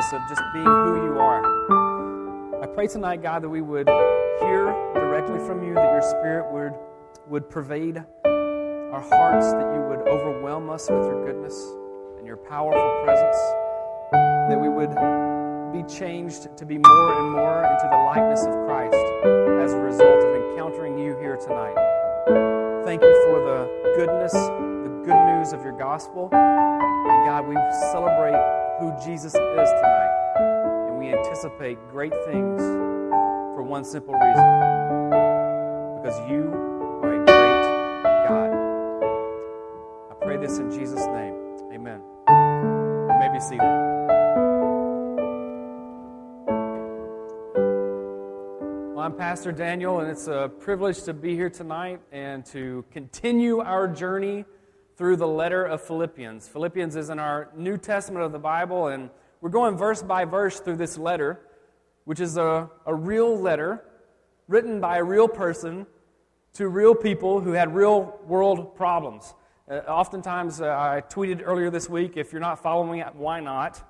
of just being who you are. I pray tonight, God, that we would hear directly from you, that your spirit would, would pervade our hearts, that you would overwhelm us with your goodness and your powerful presence, that we would be changed to be more and more into the likeness of Christ as a result of encountering you here tonight. Thank you for the goodness, the good news of your gospel. And God, we celebrate who Jesus is tonight. And we anticipate great things for one simple reason because you are a great God. I pray this in Jesus' name. Amen. You may be seated. I'm Pastor Daniel, and it's a privilege to be here tonight and to continue our journey through the letter of Philippians. Philippians is in our New Testament of the Bible, and we're going verse by verse through this letter, which is a, a real letter written by a real person to real people who had real world problems. Uh, oftentimes, uh, I tweeted earlier this week if you're not following me, why not?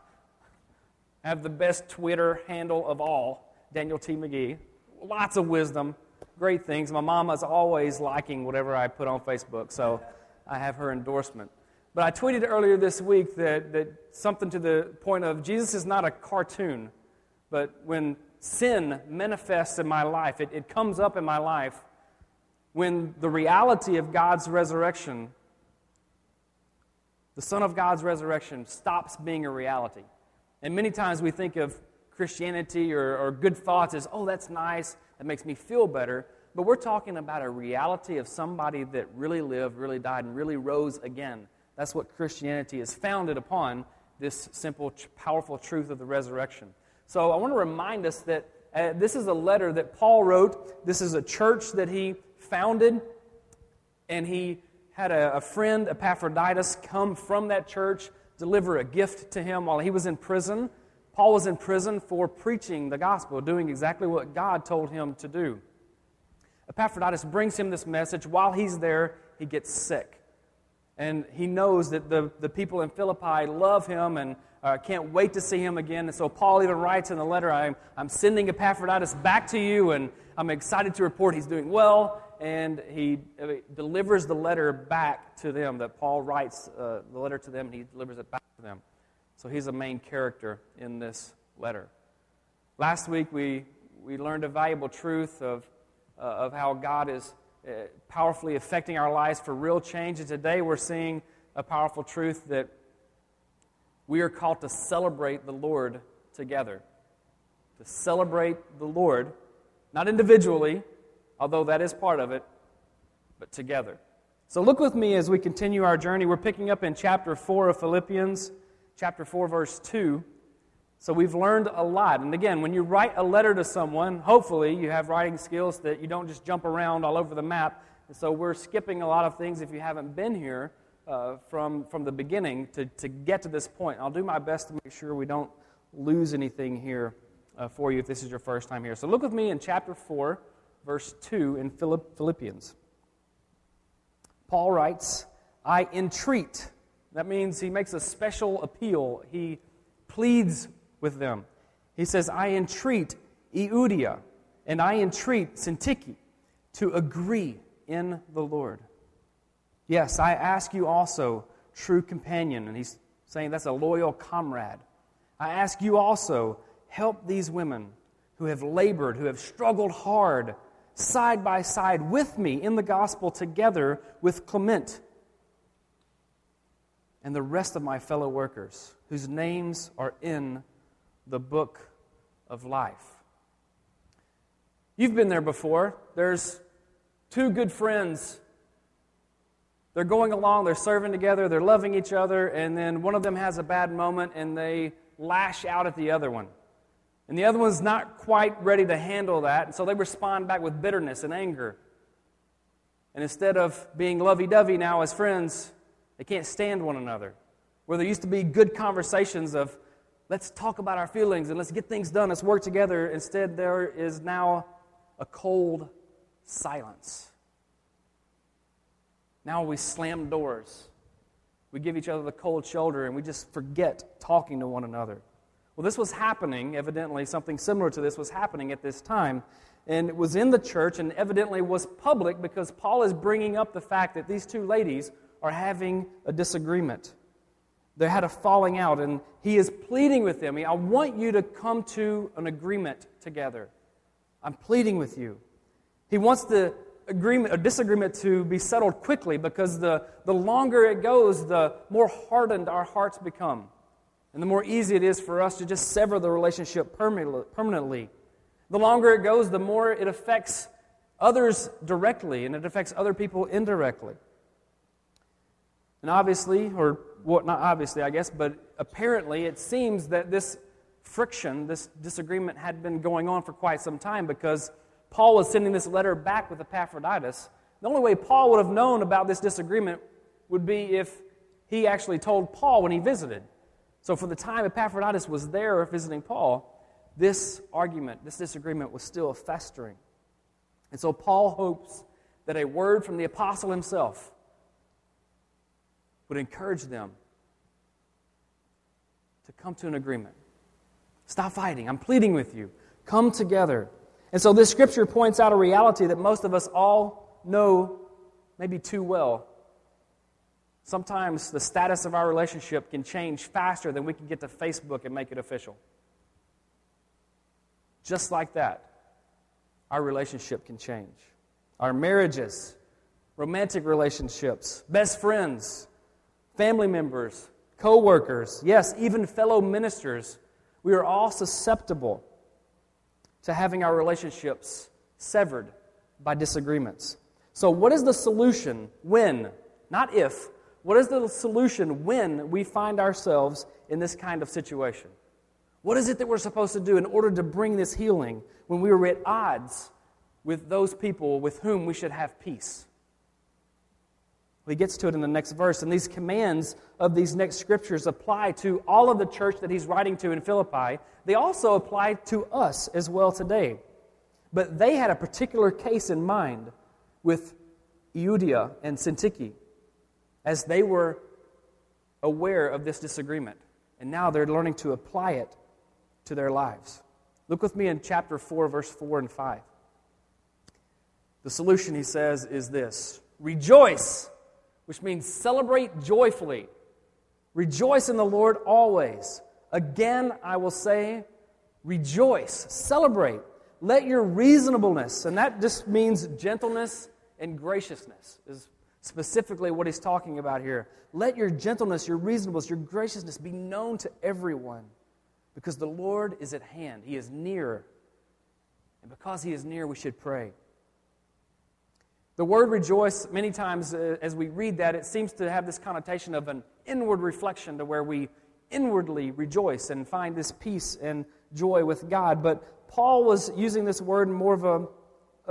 I have the best Twitter handle of all, Daniel T. McGee lots of wisdom, great things. My mom is always liking whatever I put on Facebook, so I have her endorsement. But I tweeted earlier this week that, that something to the point of Jesus is not a cartoon, but when sin manifests in my life, it, it comes up in my life, when the reality of God's resurrection, the Son of God's resurrection, stops being a reality. And many times we think of Christianity or, or good thoughts as, oh, that's nice, that makes me feel better. But we're talking about a reality of somebody that really lived, really died, and really rose again. That's what Christianity is founded upon this simple, powerful truth of the resurrection. So I want to remind us that uh, this is a letter that Paul wrote. This is a church that he founded, and he had a, a friend, Epaphroditus, come from that church, deliver a gift to him while he was in prison. Paul was in prison for preaching the gospel, doing exactly what God told him to do. Epaphroditus brings him this message. While he's there, he gets sick. And he knows that the, the people in Philippi love him and uh, can't wait to see him again. And so Paul even writes in the letter, I'm, I'm sending Epaphroditus back to you, and I'm excited to report he's doing well. And he uh, delivers the letter back to them, that Paul writes uh, the letter to them, and he delivers it back to them. So he's a main character in this letter. Last week we, we learned a valuable truth of, uh, of how God is uh, powerfully affecting our lives for real change. And today we're seeing a powerful truth that we are called to celebrate the Lord together. To celebrate the Lord, not individually, although that is part of it, but together. So look with me as we continue our journey. We're picking up in chapter 4 of Philippians chapter 4, verse 2. So we've learned a lot. And again, when you write a letter to someone, hopefully you have writing skills that you don't just jump around all over the map. And so we're skipping a lot of things if you haven't been here uh, from, from the beginning to, to get to this point. I'll do my best to make sure we don't lose anything here uh, for you if this is your first time here. So look with me in chapter 4, verse 2 in Philippians. Paul writes, I entreat that means he makes a special appeal. He pleads with them. He says, I entreat Euodia and I entreat Syntyche to agree in the Lord. Yes, I ask you also, true companion, and he's saying that's a loyal comrade. I ask you also, help these women who have labored, who have struggled hard, side by side with me in the gospel together with Clement and the rest of my fellow workers whose names are in the book of life. You've been there before. There's two good friends. They're going along, they're serving together, they're loving each other, and then one of them has a bad moment and they lash out at the other one. And the other one's not quite ready to handle that, and so they respond back with bitterness and anger. And instead of being lovey dovey now as friends, they can't stand one another. Where there used to be good conversations of, let's talk about our feelings and let's get things done, let's work together. Instead, there is now a cold silence. Now we slam doors. We give each other the cold shoulder and we just forget talking to one another. Well, this was happening, evidently, something similar to this was happening at this time. And it was in the church and evidently was public because Paul is bringing up the fact that these two ladies are having a disagreement. They had a falling out, and he is pleading with them. I want you to come to an agreement together. I'm pleading with you. He wants the agreement, a disagreement to be settled quickly because the, the longer it goes, the more hardened our hearts become. And the more easy it is for us to just sever the relationship permanently. The longer it goes, the more it affects others directly and it affects other people indirectly. And obviously, or well, not obviously, I guess, but apparently it seems that this friction, this disagreement had been going on for quite some time because Paul was sending this letter back with Epaphroditus. The only way Paul would have known about this disagreement would be if he actually told Paul when he visited. So, for the time Epaphroditus was there visiting Paul, this argument, this disagreement was still festering. And so, Paul hopes that a word from the apostle himself would encourage them to come to an agreement. Stop fighting. I'm pleading with you. Come together. And so, this scripture points out a reality that most of us all know maybe too well Sometimes the status of our relationship can change faster than we can get to Facebook and make it official. Just like that, our relationship can change. Our marriages, romantic relationships, best friends, family members, co workers, yes, even fellow ministers, we are all susceptible to having our relationships severed by disagreements. So, what is the solution when, not if, what is the solution when we find ourselves in this kind of situation? What is it that we're supposed to do in order to bring this healing when we are at odds with those people with whom we should have peace? Well, he gets to it in the next verse, and these commands of these next scriptures apply to all of the church that he's writing to in Philippi. They also apply to us as well today. But they had a particular case in mind with Euodia and Syntyche as they were aware of this disagreement. And now they're learning to apply it to their lives. Look with me in chapter 4, verse 4 and 5. The solution, he says, is this Rejoice, which means celebrate joyfully. Rejoice in the Lord always. Again, I will say, rejoice, celebrate. Let your reasonableness, and that just means gentleness and graciousness, is specifically what he's talking about here. Let your gentleness, your reasonableness, your graciousness be known to everyone because the Lord is at hand. He is near. And because he is near, we should pray. The word rejoice, many times uh, as we read that, it seems to have this connotation of an inward reflection to where we inwardly rejoice and find this peace and joy with God. But Paul was using this word in more of a,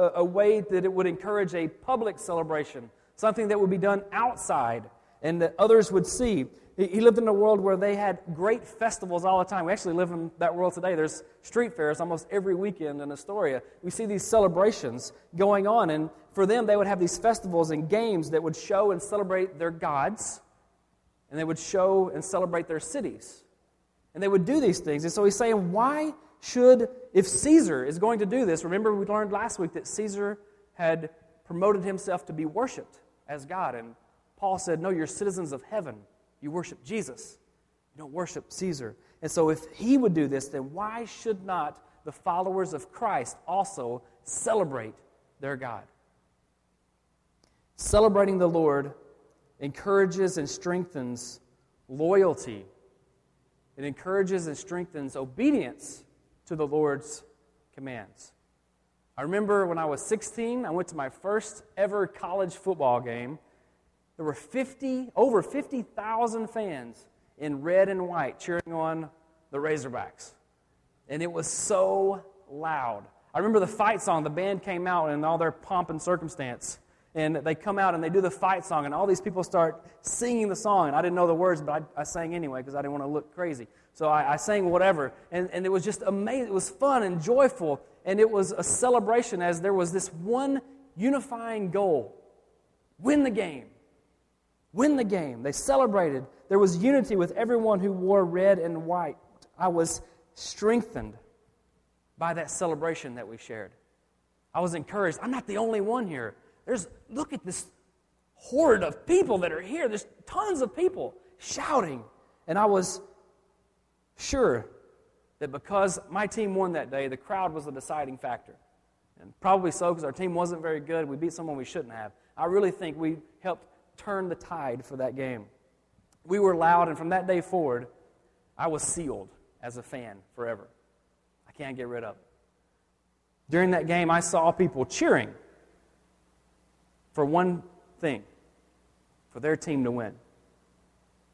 a, a way that it would encourage a public celebration something that would be done outside and that others would see. He lived in a world where they had great festivals all the time. We actually live in that world today. There's street fairs almost every weekend in Astoria. We see these celebrations going on, and for them, they would have these festivals and games that would show and celebrate their gods, and they would show and celebrate their cities. And they would do these things. And so he's saying, why should, if Caesar is going to do this, remember we learned last week that Caesar had promoted himself to be worshiped as God. And Paul said, No, you're citizens of heaven. You worship Jesus. You don't worship Caesar. And so, if he would do this, then why should not the followers of Christ also celebrate their God? Celebrating the Lord encourages and strengthens loyalty, it encourages and strengthens obedience to the Lord's commands. I remember when I was 16, I went to my first ever college football game. There were 50, over 50,000 fans in red and white cheering on the Razorbacks. And it was so loud. I remember the fight song, the band came out in all their pomp and circumstance. And they come out and they do the fight song, and all these people start singing the song. And I didn't know the words, but I, I sang anyway because I didn't want to look crazy. So I, I sang whatever. And, and it was just amazing. It was fun and joyful and it was a celebration as there was this one unifying goal win the game. Win the game. They celebrated. There was unity with everyone who wore red and white. I was strengthened by that celebration that we shared. I was encouraged. I'm not the only one here. There's look at this horde of people that are here. There's tons of people shouting. And I was sure that because my team won that day, the crowd was a deciding factor. And probably so because our team wasn't very good. We beat someone we shouldn't have. I really think we helped turn the tide for that game. We were loud, and from that day forward, I was sealed as a fan forever. I can't get rid of it. During that game, I saw people cheering for one thing for their team to win.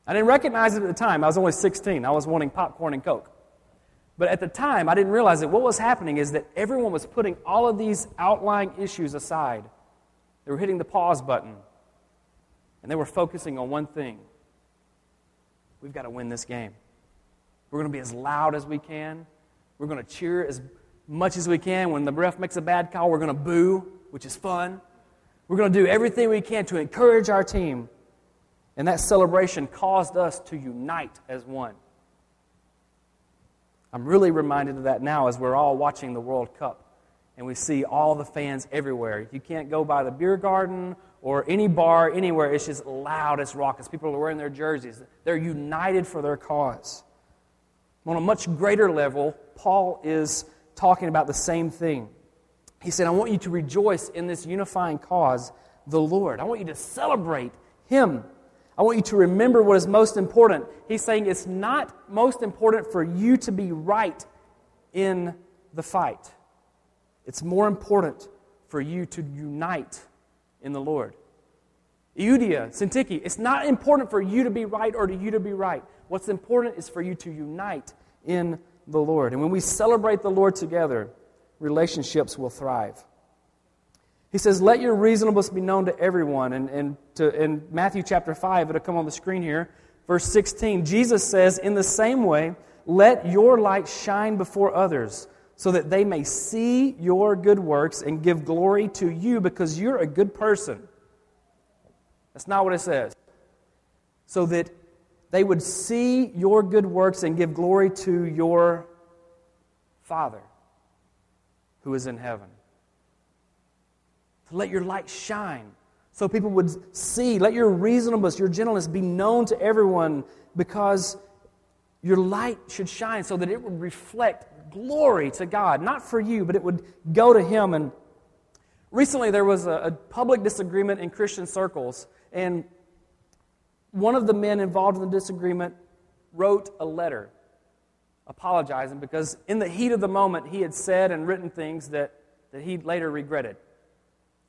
I didn't recognize it at the time. I was only 16. I was wanting popcorn and Coke. But at the time, I didn't realize that what was happening is that everyone was putting all of these outlying issues aside. They were hitting the pause button, and they were focusing on one thing we've got to win this game. We're going to be as loud as we can. We're going to cheer as much as we can. When the ref makes a bad call, we're going to boo, which is fun. We're going to do everything we can to encourage our team. And that celebration caused us to unite as one. I'm really reminded of that now as we're all watching the World Cup and we see all the fans everywhere. You can't go by the beer garden or any bar anywhere. It's just loud, it's raucous. People are wearing their jerseys. They're united for their cause. On a much greater level, Paul is talking about the same thing. He said, I want you to rejoice in this unifying cause, the Lord. I want you to celebrate Him. I want you to remember what is most important. He's saying it's not most important for you to be right in the fight, it's more important for you to unite in the Lord. Euodia, Syntyche, it's not important for you to be right or to you to be right. What's important is for you to unite in the Lord. And when we celebrate the Lord together, relationships will thrive. He says, Let your reasonableness be known to everyone. And, and to, in Matthew chapter 5, it'll come on the screen here, verse 16, Jesus says, In the same way, let your light shine before others, so that they may see your good works and give glory to you because you're a good person. That's not what it says. So that they would see your good works and give glory to your Father who is in heaven. To let your light shine so people would see. Let your reasonableness, your gentleness be known to everyone because your light should shine so that it would reflect glory to God. Not for you, but it would go to Him. And recently there was a, a public disagreement in Christian circles, and one of the men involved in the disagreement wrote a letter apologizing because in the heat of the moment he had said and written things that, that he later regretted.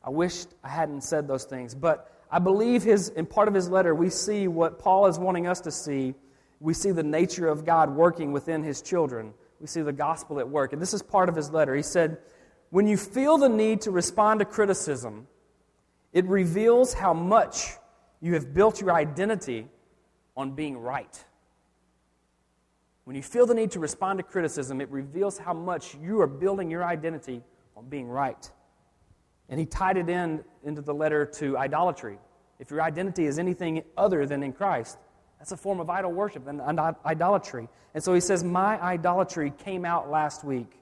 I wished I hadn't said those things, but I believe his, in part of his letter we see what Paul is wanting us to see. We see the nature of God working within his children. We see the gospel at work. And this is part of his letter. He said, When you feel the need to respond to criticism, it reveals how much you have built your identity on being right. When you feel the need to respond to criticism, it reveals how much you are building your identity on being right. And he tied it in into the letter to idolatry. If your identity is anything other than in Christ, that's a form of idol worship and idolatry. And so he says, My idolatry came out last week.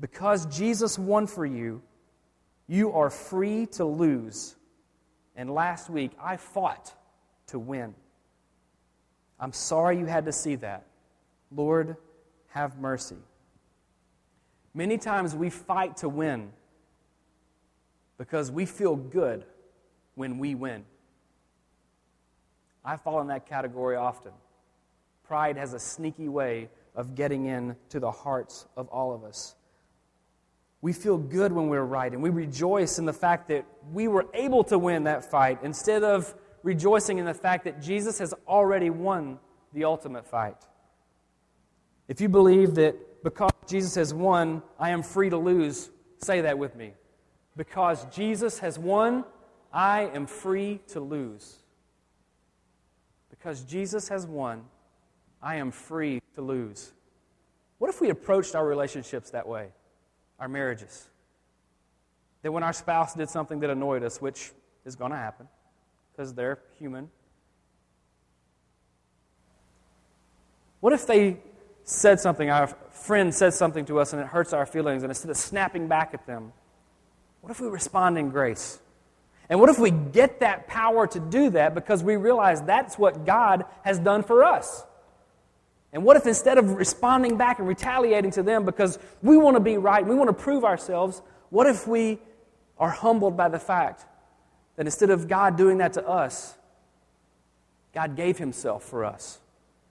Because Jesus won for you, you are free to lose and last week, I fought to win. I'm sorry you had to see that. Lord, have mercy. Many times we fight to win because we feel good when we win. I fall in that category often. Pride has a sneaky way of getting in to the hearts of all of us. We feel good when we're right, and we rejoice in the fact that we were able to win that fight instead of rejoicing in the fact that Jesus has already won the ultimate fight. If you believe that because Jesus has won, I am free to lose, say that with me. Because Jesus has won, I am free to lose. Because Jesus has won, I am free to lose. What if we approached our relationships that way? our marriages. That when our spouse did something that annoyed us, which is going to happen because they're human, what if they said something, our friend said something to us, and it hurts our feelings, and instead of snapping back at them, what if we respond in grace? And what if we get that power to do that because we realize that's what God has done for us? And what if instead of responding back and retaliating to them because we want to be right, we want to prove ourselves, what if we are humbled by the fact that instead of God doing that to us, God gave Himself for us?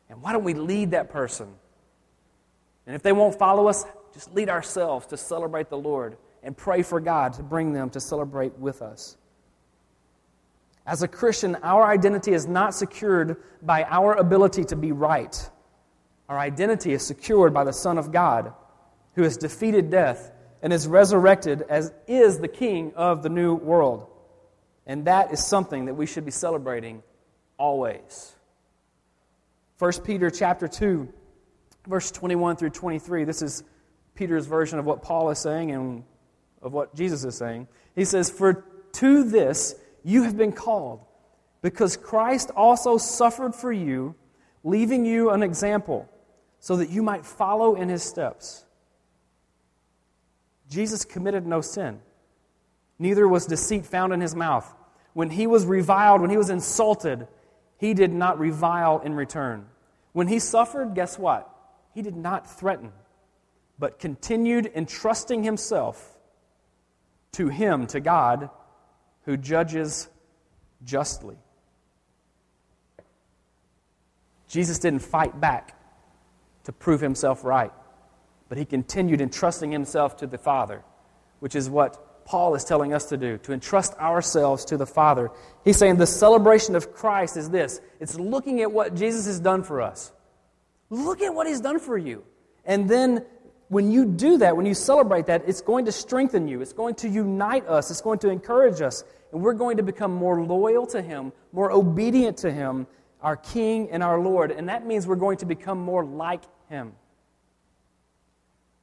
And why don't we lead that person? And if they won't follow us, just lead ourselves to celebrate the Lord and pray for God to bring them to celebrate with us. As a Christian, our identity is not secured by our ability to be right. Our identity is secured by the Son of God, who has defeated death and is resurrected as is the King of the new world. And that is something that we should be celebrating always. 1 Peter chapter 2, verse 21 through 23. This is Peter's version of what Paul is saying and of what Jesus is saying. He says, For to this you have been called, because Christ also suffered for you, leaving you an example, so that you might follow in his steps. Jesus committed no sin, neither was deceit found in his mouth. When he was reviled, when he was insulted, he did not revile in return. When he suffered, guess what? He did not threaten, but continued entrusting himself to him, to God, who judges justly. Jesus didn't fight back to prove himself right, but he continued entrusting himself to the Father, which is what Paul is telling us to do, to entrust ourselves to the Father. He's saying the celebration of Christ is this it's looking at what Jesus has done for us. Look at what he's done for you. And then when you do that, when you celebrate that, it's going to strengthen you. It's going to unite us. It's going to encourage us. And we're going to become more loyal to him, more obedient to him, our King and our Lord. And that means we're going to become more like him.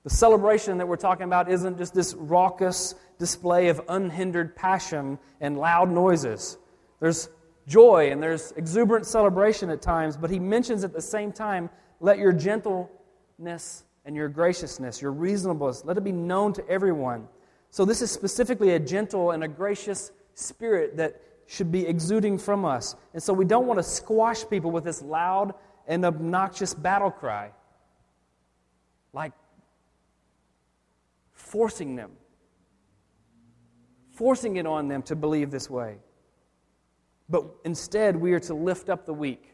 The celebration that we're talking about isn't just this raucous display of unhindered passion and loud noises. There's joy and there's exuberant celebration at times, but he mentions at the same time, let your gentleness and your graciousness, your reasonableness, let it be known to everyone. So, this is specifically a gentle and a gracious spirit that should be exuding from us. And so, we don't want to squash people with this loud and obnoxious battle cry, like forcing them, forcing it on them to believe this way. But instead, we are to lift up the weak.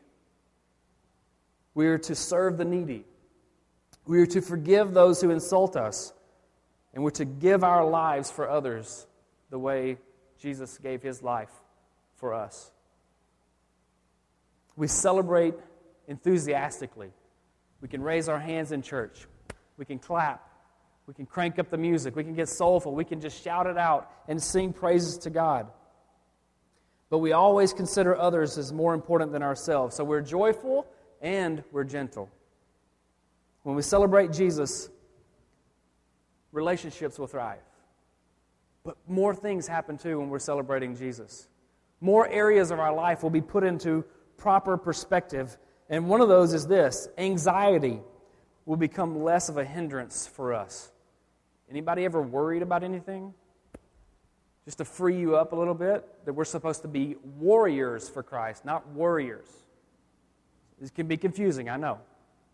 We are to serve the needy. We are to forgive those who insult us. And we're to give our lives for others the way Jesus gave his life for us. We celebrate enthusiastically. We can raise our hands in church. We can clap. We can crank up the music. We can get soulful. We can just shout it out and sing praises to God. But we always consider others as more important than ourselves. So we're joyful and we're gentle. When we celebrate Jesus, relationships will thrive. But more things happen too when we're celebrating Jesus. More areas of our life will be put into proper perspective. And one of those is this anxiety will become less of a hindrance for us. Anybody ever worried about anything? Just to free you up a little bit, that we're supposed to be warriors for Christ, not worriers. This can be confusing, I know.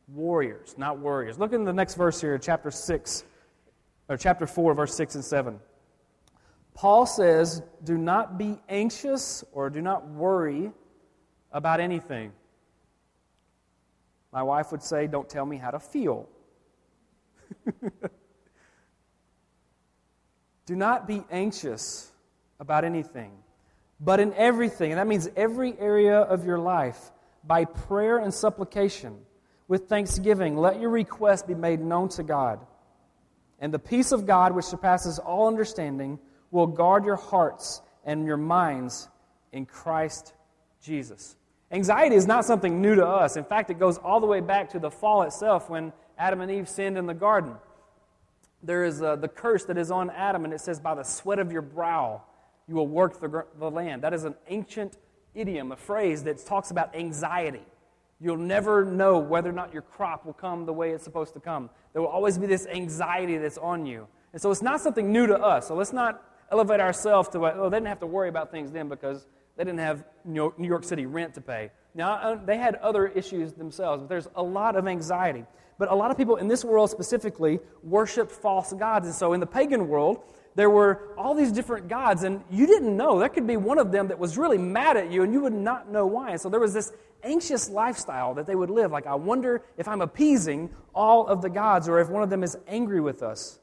Warriors, not worriers. Look in the next verse here, chapter 6, or chapter 4, verse 6 and 7. Paul says, Do not be anxious or do not worry about anything. My wife would say, Don't tell me how to feel. Do not be anxious about anything, but in everything, and that means every area of your life, by prayer and supplication, with thanksgiving, let your request be made known to God. And the peace of God, which surpasses all understanding, will guard your hearts and your minds in Christ Jesus. Anxiety is not something new to us. In fact, it goes all the way back to the fall itself when Adam and Eve sinned in the garden. There is uh, the curse that is on Adam, and it says, By the sweat of your brow you will work the, the land. That is an ancient idiom, a phrase that talks about anxiety. You'll never know whether or not your crop will come the way it's supposed to come. There will always be this anxiety that's on you. And so it's not something new to us. So let's not elevate ourselves to, oh, they didn't have to worry about things then because they didn't have New York City rent to pay. Now, uh, they had other issues themselves, but there's a lot of anxiety. But a lot of people in this world specifically worship false gods. And so in the pagan world, there were all these different gods, and you didn't know. There could be one of them that was really mad at you, and you would not know why. And so there was this anxious lifestyle that they would live. Like, I wonder if I'm appeasing all of the gods, or if one of them is angry with us.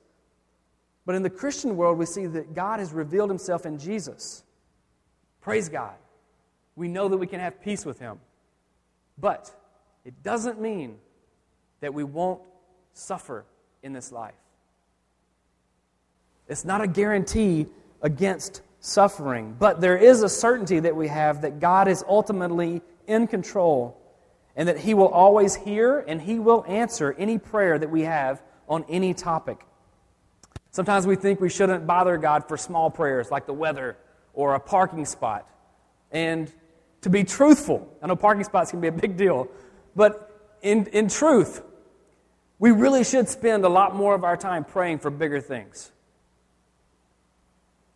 But in the Christian world, we see that God has revealed himself in Jesus. Praise God. We know that we can have peace with him. But it doesn't mean that we won't suffer in this life. It's not a guarantee against suffering, but there is a certainty that we have that God is ultimately in control and that He will always hear and He will answer any prayer that we have on any topic. Sometimes we think we shouldn't bother God for small prayers like the weather or a parking spot. And to be truthful, I know parking spots can be a big deal, but in, in truth, we really should spend a lot more of our time praying for bigger things.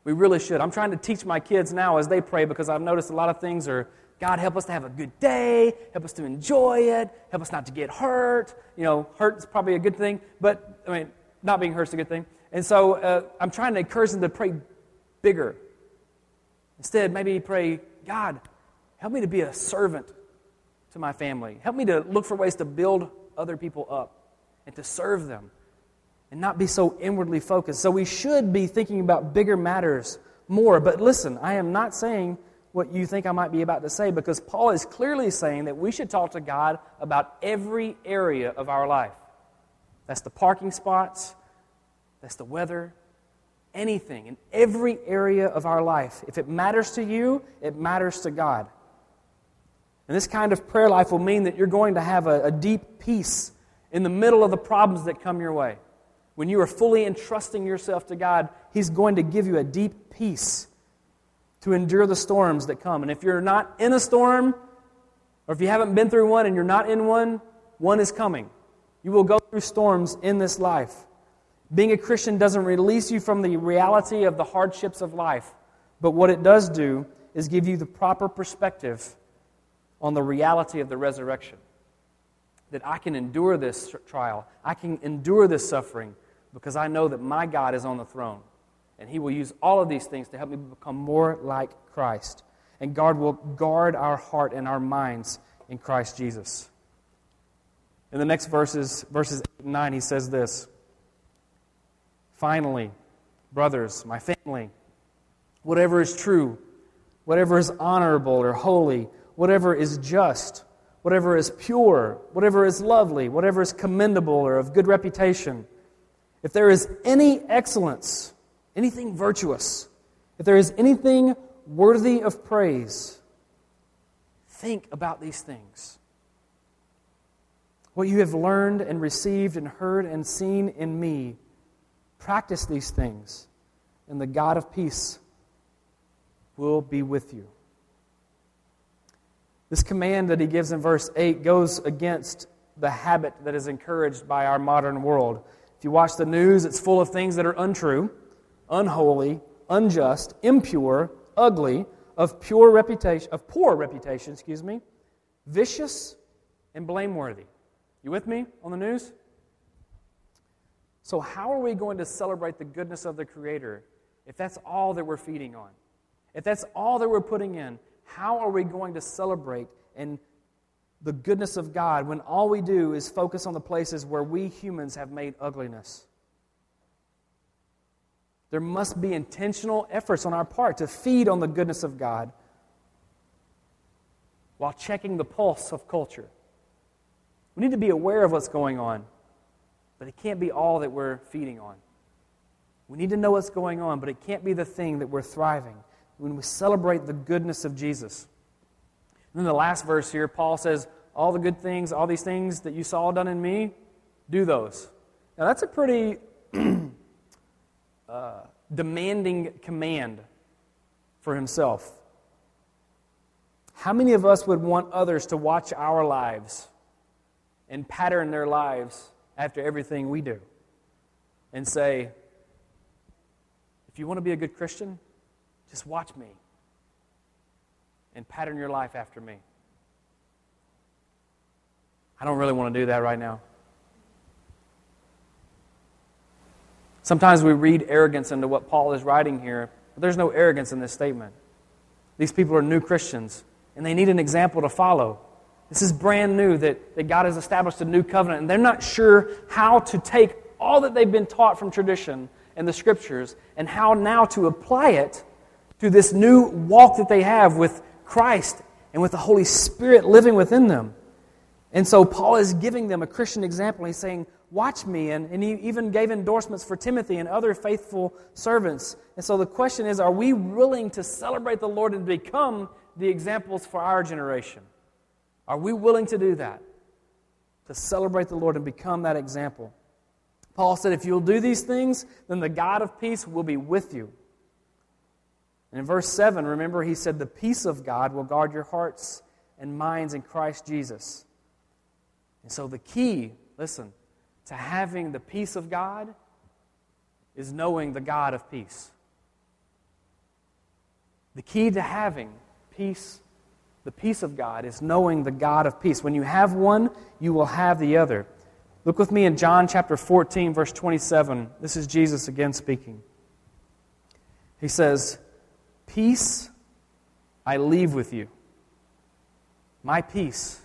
We really should. I'm trying to teach my kids now as they pray because I've noticed a lot of things are God, help us to have a good day, help us to enjoy it, help us not to get hurt. You know, hurt is probably a good thing, but I mean, not being hurt is a good thing. And so uh, I'm trying to encourage them to pray bigger. Instead, maybe pray, God, help me to be a servant to my family. Help me to look for ways to build other people up and to serve them and not be so inwardly focused. So we should be thinking about bigger matters more. But listen, I am not saying what you think I might be about to say because Paul is clearly saying that we should talk to God about every area of our life. That's the parking spots, that's the weather, anything in every area of our life. If it matters to you, it matters to God. And this kind of prayer life will mean that you're going to have a, a deep peace in the middle of the problems that come your way. When you are fully entrusting yourself to God, He's going to give you a deep peace to endure the storms that come. And if you're not in a storm, or if you haven't been through one and you're not in one, one is coming. You will go through storms in this life. Being a Christian doesn't release you from the reality of the hardships of life, but what it does do is give you the proper perspective on the reality of the resurrection. That I can endure this trial, I can endure this suffering because I know that my God is on the throne. And He will use all of these things to help me become more like Christ. And God will guard our heart and our minds in Christ Jesus. In the next verses, verses 8 and 9, he says this Finally, brothers, my family, whatever is true, whatever is honorable or holy, whatever is just, whatever is pure, whatever is lovely, whatever is commendable or of good reputation if there is any excellence, anything virtuous, if there is anything worthy of praise, think about these things. What you have learned and received and heard and seen in me, practice these things, and the God of peace will be with you. This command that he gives in verse 8 goes against the habit that is encouraged by our modern world. If you watch the news, it's full of things that are untrue, unholy, unjust, impure, ugly, of pure reputation, of poor reputation, excuse me, vicious and blameworthy. You with me on the news? So, how are we going to celebrate the goodness of the Creator if that's all that we're feeding on? If that's all that we're putting in, how are we going to celebrate and the goodness of God when all we do is focus on the places where we humans have made ugliness. There must be intentional efforts on our part to feed on the goodness of God while checking the pulse of culture. We need to be aware of what's going on, but it can't be all that we're feeding on. We need to know what's going on, but it can't be the thing that we're thriving when we celebrate the goodness of Jesus. And then the last verse here, Paul says, All the good things, all these things that you saw done in me, do those. Now, that's a pretty uh, demanding command for himself. How many of us would want others to watch our lives and pattern their lives after everything we do and say, if you want to be a good Christian, just watch me and pattern your life after me? I don't really want to do that right now. Sometimes we read arrogance into what Paul is writing here, but there's no arrogance in this statement. These people are new Christians, and they need an example to follow. This is brand new that, that God has established a new covenant, and they're not sure how to take all that they've been taught from tradition and the scriptures and how now to apply it to this new walk that they have with Christ and with the Holy Spirit living within them. And so Paul is giving them a Christian example. He's saying, Watch me. And, and he even gave endorsements for Timothy and other faithful servants. And so the question is are we willing to celebrate the Lord and become the examples for our generation? Are we willing to do that? To celebrate the Lord and become that example? Paul said, If you'll do these things, then the God of peace will be with you. And in verse 7, remember, he said, The peace of God will guard your hearts and minds in Christ Jesus. And so the key, listen, to having the peace of God is knowing the God of peace. The key to having peace, the peace of God, is knowing the God of peace. When you have one, you will have the other. Look with me in John chapter 14, verse 27. This is Jesus again speaking. He says, Peace I leave with you. My peace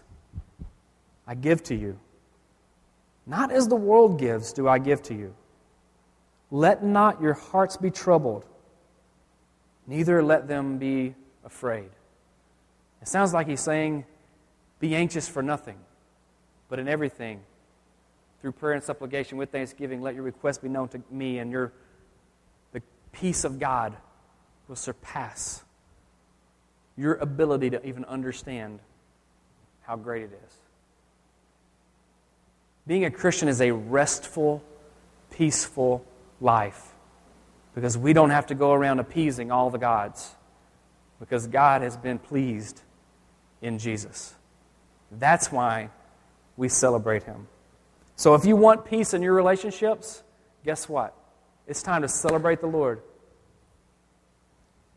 I give to you. Not as the world gives, do I give to you. Let not your hearts be troubled, neither let them be afraid. It sounds like he's saying, Be anxious for nothing, but in everything, through prayer and supplication with thanksgiving, let your requests be known to me, and your, the peace of God will surpass your ability to even understand how great it is. Being a Christian is a restful, peaceful life because we don't have to go around appeasing all the gods because God has been pleased in Jesus. That's why we celebrate Him. So if you want peace in your relationships, guess what? It's time to celebrate the Lord.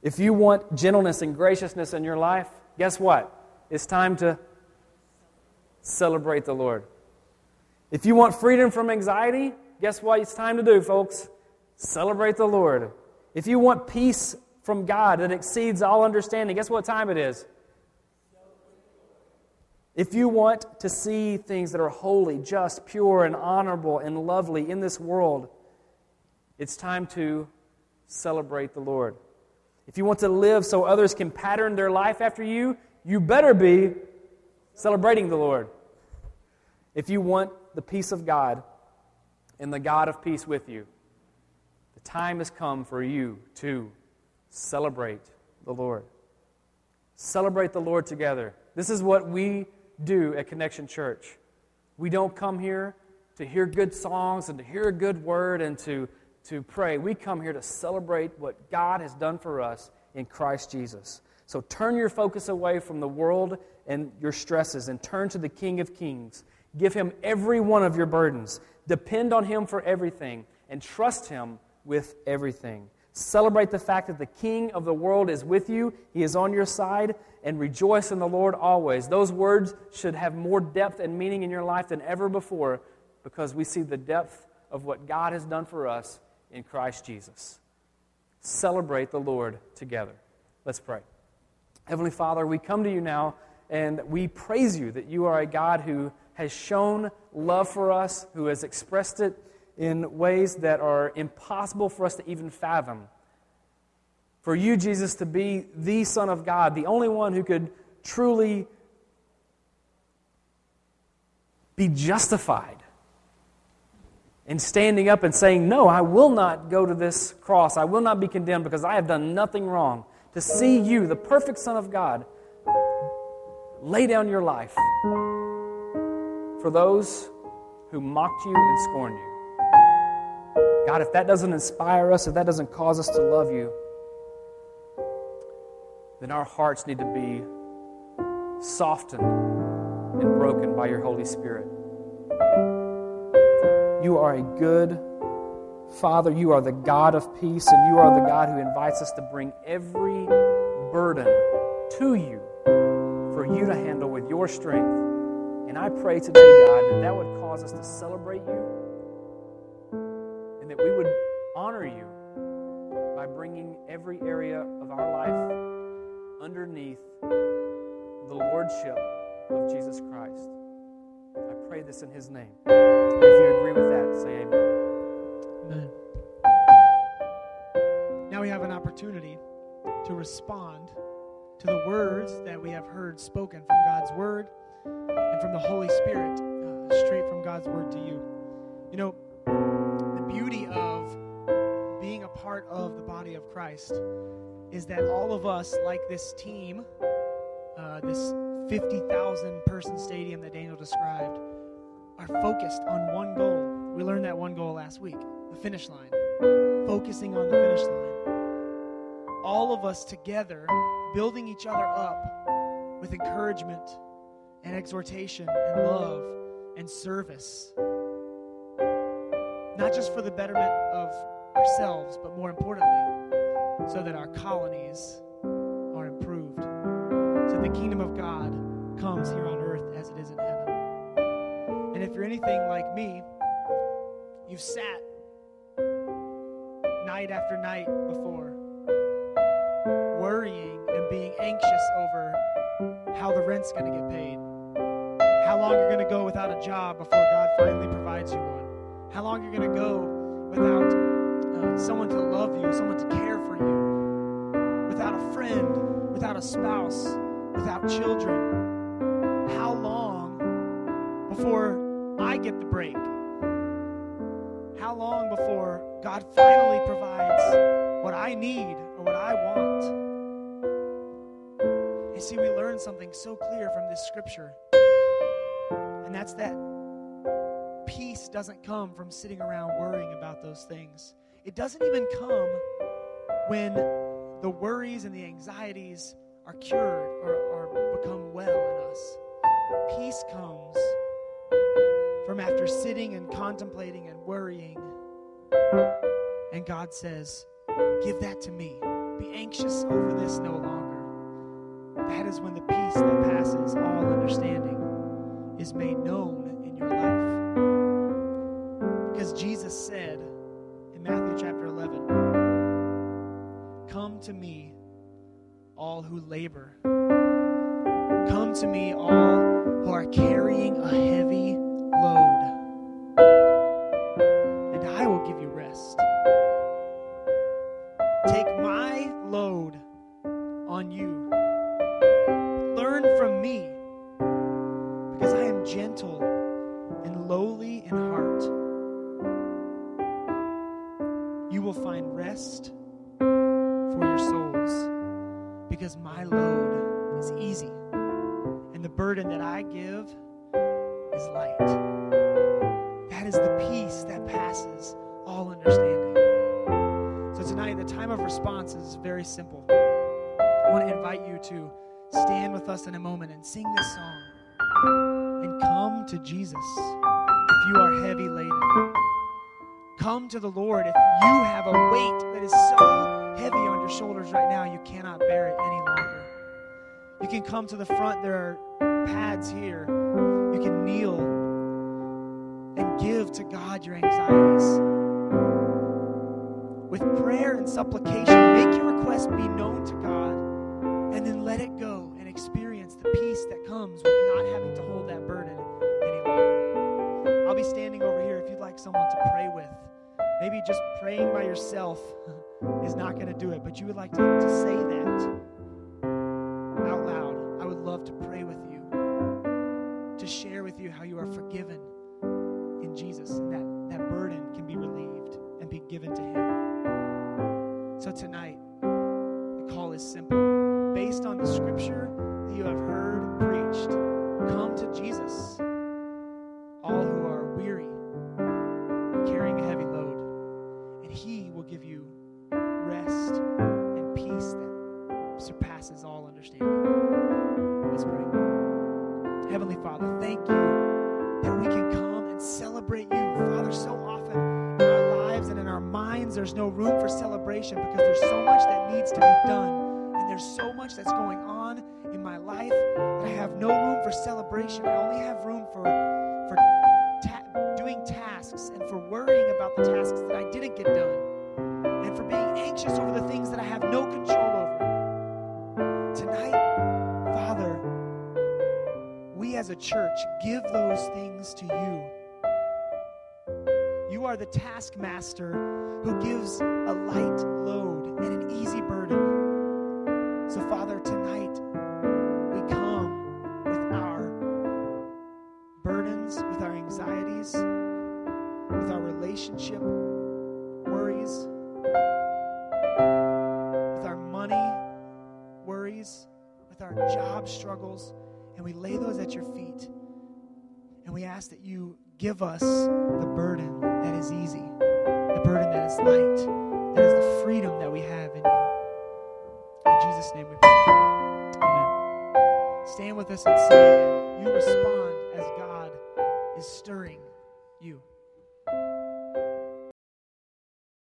If you want gentleness and graciousness in your life, guess what? It's time to celebrate the Lord. If you want freedom from anxiety, guess what it's time to do, folks? Celebrate the Lord. If you want peace from God that exceeds all understanding, guess what time it is? If you want to see things that are holy, just, pure, and honorable and lovely in this world, it's time to celebrate the Lord. If you want to live so others can pattern their life after you, you better be celebrating the Lord. If you want the peace of God and the God of peace with you, the time has come for you to celebrate the Lord. Celebrate the Lord together. This is what we do at Connection Church. We don't come here to hear good songs and to hear a good word and to, to pray. We come here to celebrate what God has done for us in Christ Jesus. So turn your focus away from the world and your stresses and turn to the King of Kings Give him every one of your burdens. Depend on him for everything and trust him with everything. Celebrate the fact that the King of the world is with you, he is on your side, and rejoice in the Lord always. Those words should have more depth and meaning in your life than ever before because we see the depth of what God has done for us in Christ Jesus. Celebrate the Lord together. Let's pray. Heavenly Father, we come to you now and we praise you that you are a God who has shown love for us, who has expressed it in ways that are impossible for us to even fathom. For you, Jesus, to be the Son of God, the only one who could truly be justified in standing up and saying, No, I will not go to this cross. I will not be condemned because I have done nothing wrong. To see you, the perfect Son of God, lay down your life for those who mocked you and scorned you. God, if that doesn't inspire us, if that doesn't cause us to love you, then our hearts need to be softened and broken by your Holy Spirit. You are a good Father. You are the God of peace, and you are the God who invites us to bring every burden to you for you to handle with your strength. And I pray today, God, that that would cause us to celebrate you and that we would honor you by bringing every area of our life underneath the lordship of Jesus Christ. I pray this in his name. And if you agree with that, say amen. Amen. Now we have an opportunity to respond to the words that we have heard spoken from God's Word and from the Holy Spirit, uh, straight from God's Word to you. You know, the beauty of being a part of the body of Christ is that all of us, like this team, uh, this 50,000 person stadium that Daniel described, are focused on one goal. We learned that one goal last week the finish line. Focusing on the finish line. All of us together building each other up with encouragement and exhortation and love and service. Not just for the betterment of ourselves, but more importantly, so that our colonies. So the kingdom of God comes here on earth as it is in heaven. And if you're anything like me, you've sat night after night before, worrying and being anxious over how the rent's going to get paid, how long you're going to go without a job before God finally provides you one, how long you're going to go without uh, someone to love you, someone to care for you, without a friend, without a spouse, without children. How long before I get the break? How long before God finally provides what I need or what I want? You see, we learn something so clear from this scripture, and that's that peace doesn't come from sitting around worrying about those things. It doesn't even come when the worries and the anxieties are cured or, become well in us. Peace comes from after sitting and contemplating and worrying. And God says, Give that to me. Be anxious over this no longer. That is when the peace that passes all understanding is made known in your life. Because Jesus said in Matthew chapter 11, Come to me, all who labor. Come to me, all With prayer and supplication, make your request be known to God and then let it go and experience the peace that comes with not having to hold that burden any longer. I'll be standing over here if you'd like someone to pray with. Maybe just praying by yourself is not going to do it, but you would like to, to say that for celebration. I only have room for, for ta- doing tasks and for worrying about the tasks that I didn't get done and for being anxious over the things that I have no control over. Tonight, Father, we as a church give those things to you. You are the taskmaster who gives a light load and an easy burden. So, Father,